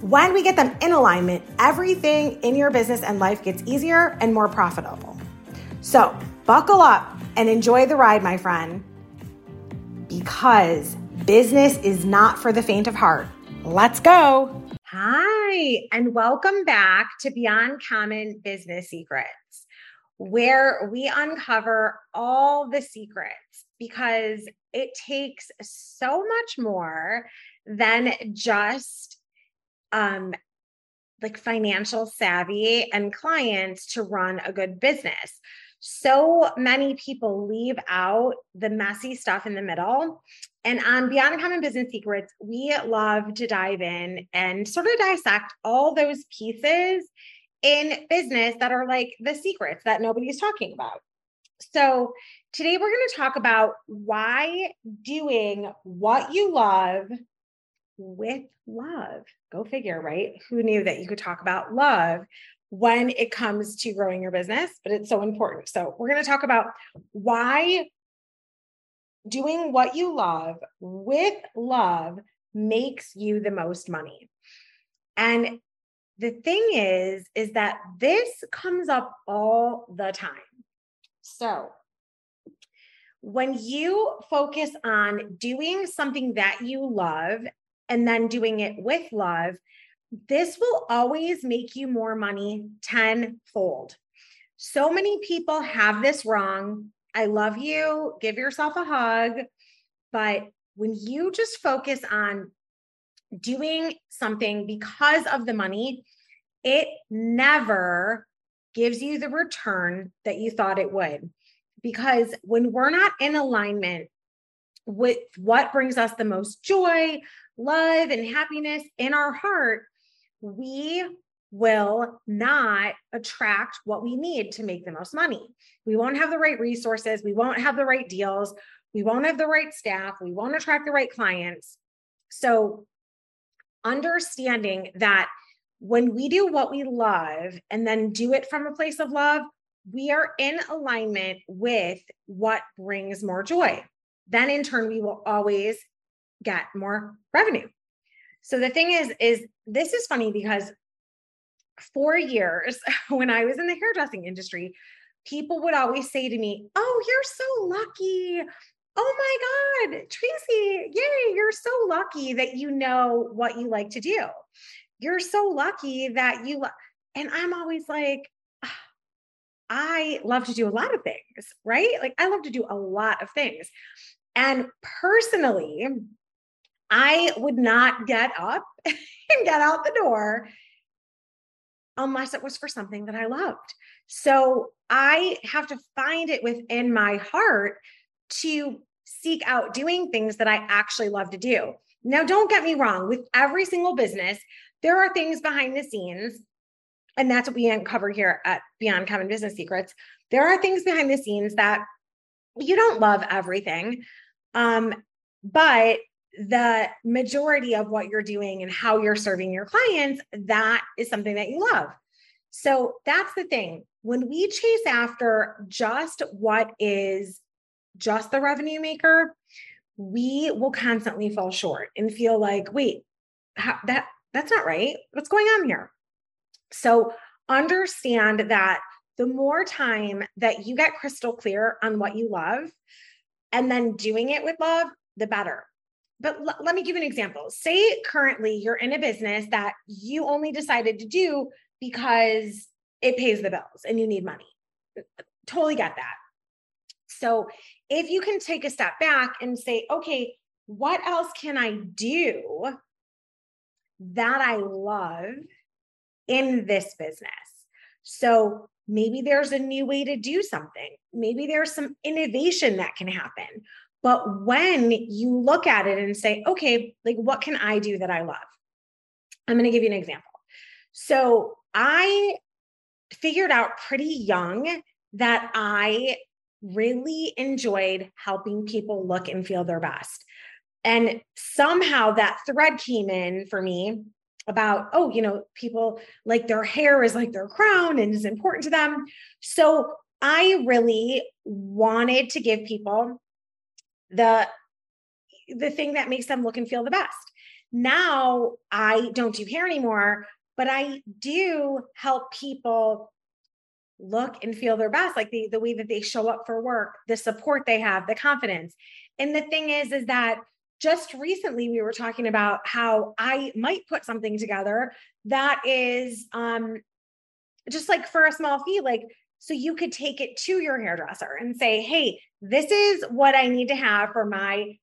when we get them in alignment, everything in your business and life gets easier and more profitable. So, buckle up and enjoy the ride, my friend, because business is not for the faint of heart. Let's go. Hi, and welcome back to Beyond Common Business Secrets, where we uncover all the secrets because it takes so much more than just um, like financial savvy and clients to run a good business. So many people leave out the messy stuff in the middle. And on Beyond Common Business Secrets, we love to dive in and sort of dissect all those pieces in business that are like the secrets that nobody's talking about. So, today we're going to talk about why doing what you love with love. Go figure, right? Who knew that you could talk about love when it comes to growing your business, but it's so important. So, we're going to talk about why doing what you love with love makes you the most money. And the thing is is that this comes up all the time. So, when you focus on doing something that you love and then doing it with love, this will always make you more money tenfold. So many people have this wrong. I love you. Give yourself a hug. But when you just focus on doing something because of the money, it never gives you the return that you thought it would. Because when we're not in alignment with what brings us the most joy, love and happiness in our heart, we will not attract what we need to make the most money. We won't have the right resources. We won't have the right deals. We won't have the right staff. We won't attract the right clients. So, understanding that when we do what we love and then do it from a place of love, we are in alignment with what brings more joy. Then, in turn, we will always get more revenue. So the thing is, is this is funny because for years when I was in the hairdressing industry, people would always say to me, Oh, you're so lucky. Oh my God, Tracy, yay, you're so lucky that you know what you like to do. You're so lucky that you, and I'm always like, ah, I love to do a lot of things, right? Like I love to do a lot of things. And personally, I would not get up and get out the door unless it was for something that I loved. So I have to find it within my heart to seek out doing things that I actually love to do. Now, don't get me wrong, with every single business, there are things behind the scenes, and that's what we uncover here at Beyond Common Business Secrets. There are things behind the scenes that you don't love everything. Um, but the majority of what you're doing and how you're serving your clients, that is something that you love. So that's the thing. When we chase after just what is just the revenue maker, we will constantly fall short and feel like, wait, how, that that's not right. What's going on here? So understand that the more time that you get crystal clear on what you love and then doing it with love, the better but l- let me give you an example. Say currently you're in a business that you only decided to do because it pays the bills and you need money. Totally get that. So if you can take a step back and say, okay, what else can I do that I love in this business? So maybe there's a new way to do something. Maybe there's some innovation that can happen. But when you look at it and say, okay, like what can I do that I love? I'm going to give you an example. So I figured out pretty young that I really enjoyed helping people look and feel their best. And somehow that thread came in for me about, oh, you know, people like their hair is like their crown and is important to them. So I really wanted to give people the the thing that makes them look and feel the best. Now I don't do hair anymore, but I do help people look and feel their best, like the, the way that they show up for work, the support they have, the confidence. And the thing is, is that just recently we were talking about how I might put something together that is um just like for a small fee, like so you could take it to your hairdresser and say, hey, this is what I need to have for my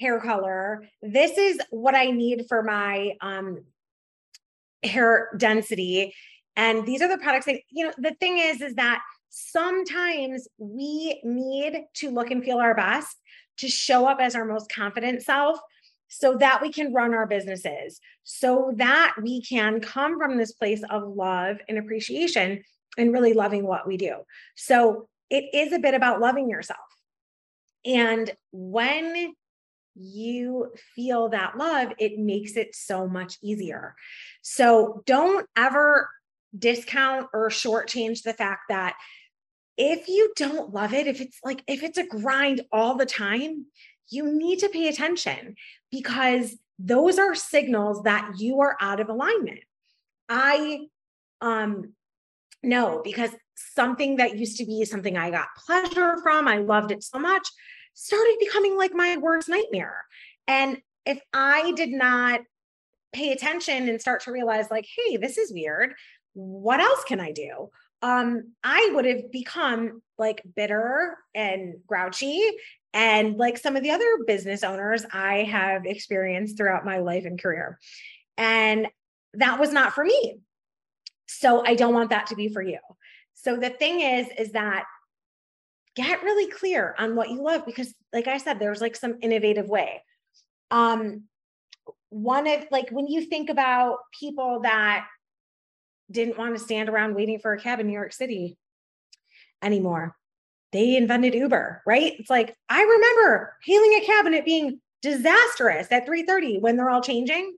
hair color. This is what I need for my um hair density. And these are the products that, you know, the thing is, is that sometimes we need to look and feel our best to show up as our most confident self so that we can run our businesses, so that we can come from this place of love and appreciation and really loving what we do. So it is a bit about loving yourself. And when you feel that love, it makes it so much easier. So don't ever discount or shortchange the fact that if you don't love it, if it's like, if it's a grind all the time, you need to pay attention because those are signals that you are out of alignment. I um know because something that used to be something I got pleasure from, I loved it so much, started becoming like my worst nightmare. And if I did not pay attention and start to realize, like, hey, this is weird, what else can I do? Um, I would have become like bitter and grouchy and like some of the other business owners I have experienced throughout my life and career. And that was not for me. So I don't want that to be for you. So the thing is, is that get really clear on what you love because like i said there's like some innovative way. Um one of like when you think about people that didn't want to stand around waiting for a cab in new york city anymore they invented uber right? It's like i remember hailing a cab and it being disastrous at 3:30 when they're all changing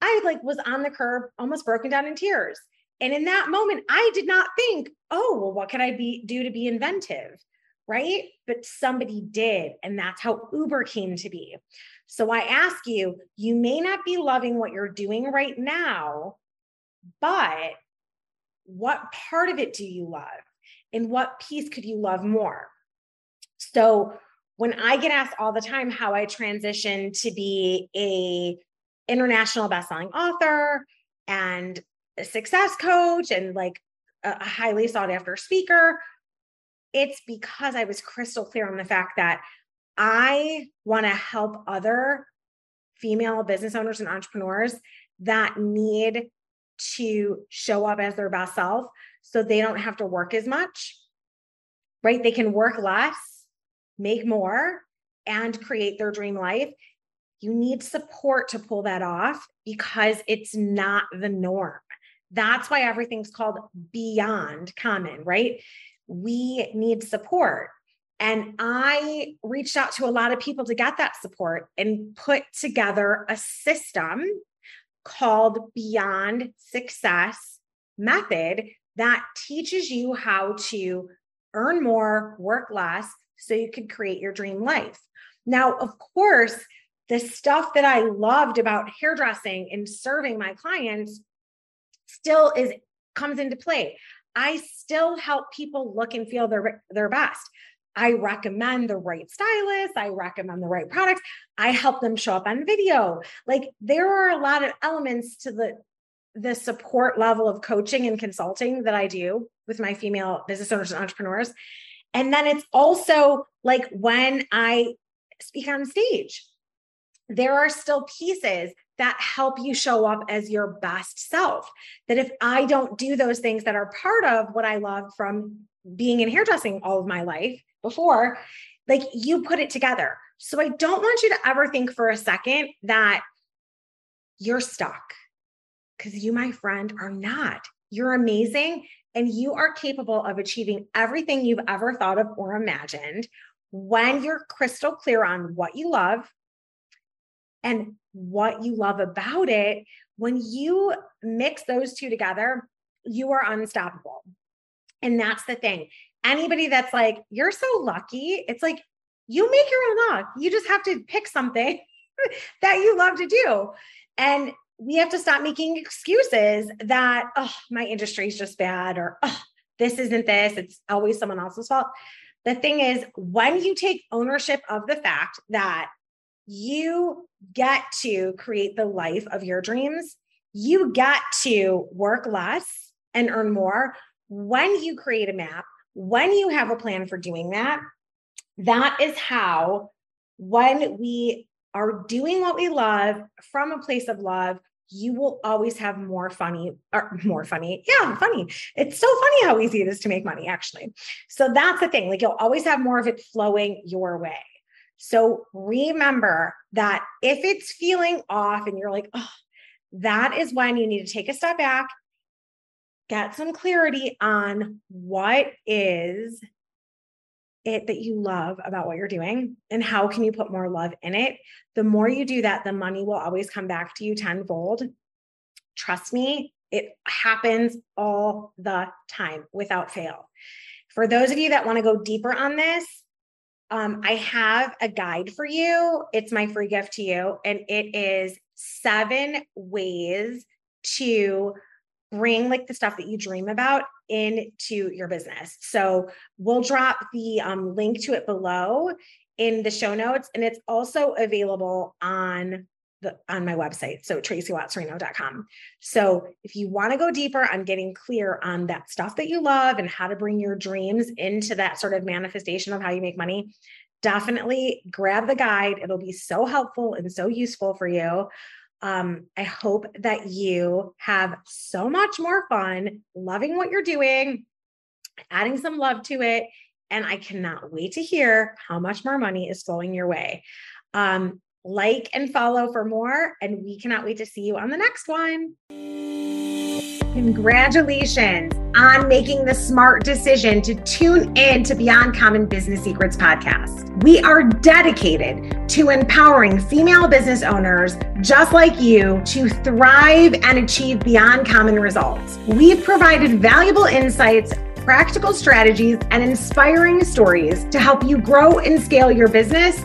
i like was on the curb almost broken down in tears and in that moment, I did not think, oh, well, what could I be do to be inventive? Right. But somebody did. And that's how Uber came to be. So I ask you, you may not be loving what you're doing right now, but what part of it do you love? And what piece could you love more? So when I get asked all the time how I transition to be a international bestselling author and a success coach and like a highly sought after speaker, it's because I was crystal clear on the fact that I want to help other female business owners and entrepreneurs that need to show up as their best self so they don't have to work as much, right? They can work less, make more, and create their dream life. You need support to pull that off because it's not the norm. That's why everything's called beyond common, right? We need support. And I reached out to a lot of people to get that support and put together a system called Beyond Success Method that teaches you how to earn more, work less, so you can create your dream life. Now, of course, the stuff that I loved about hairdressing and serving my clients still is comes into play. I still help people look and feel their their best. I recommend the right stylist, I recommend the right products. I help them show up on video. Like there are a lot of elements to the the support level of coaching and consulting that I do with my female business owners and entrepreneurs. And then it's also like when I speak on stage, there are still pieces that help you show up as your best self. That if I don't do those things that are part of what I love from being in hairdressing all of my life before, like you put it together. So I don't want you to ever think for a second that you're stuck because you, my friend, are not. You're amazing and you are capable of achieving everything you've ever thought of or imagined when you're crystal clear on what you love and what you love about it. When you mix those two together, you are unstoppable. And that's the thing. Anybody that's like, you're so lucky, it's like you make your own luck. You just have to pick something that you love to do. And we have to stop making excuses that, oh, my industry is just bad or oh, this isn't this. It's always someone else's fault. The thing is, when you take ownership of the fact that you get to create the life of your dreams, you get to work less and earn more when you create a map, when you have a plan for doing that. That is how, when we are doing what we love from a place of love, you will always have more funny or more funny. Yeah, funny. It's so funny how easy it is to make money, actually. So that's the thing. Like you'll always have more of it flowing your way. So remember that if it's feeling off and you're like, oh, that is when you need to take a step back, get some clarity on what is it that you love about what you're doing and how can you put more love in it. The more you do that the money will always come back to you tenfold. Trust me it happens all the time without fail. For those of you that want to go deeper on this um, i have a guide for you it's my free gift to you and it is seven ways to bring like the stuff that you dream about into your business. So we'll drop the um, link to it below in the show notes, and it's also available on the on my website. So tracywattsreno.com. So if you want to go deeper on getting clear on that stuff that you love and how to bring your dreams into that sort of manifestation of how you make money, definitely grab the guide. It'll be so helpful and so useful for you. Um, I hope that you have so much more fun loving what you're doing, adding some love to it. And I cannot wait to hear how much more money is flowing your way. Um, like and follow for more, and we cannot wait to see you on the next one. Congratulations on making the smart decision to tune in to Beyond Common Business Secrets podcast. We are dedicated to empowering female business owners just like you to thrive and achieve beyond common results. We've provided valuable insights practical strategies, and inspiring stories to help you grow and scale your business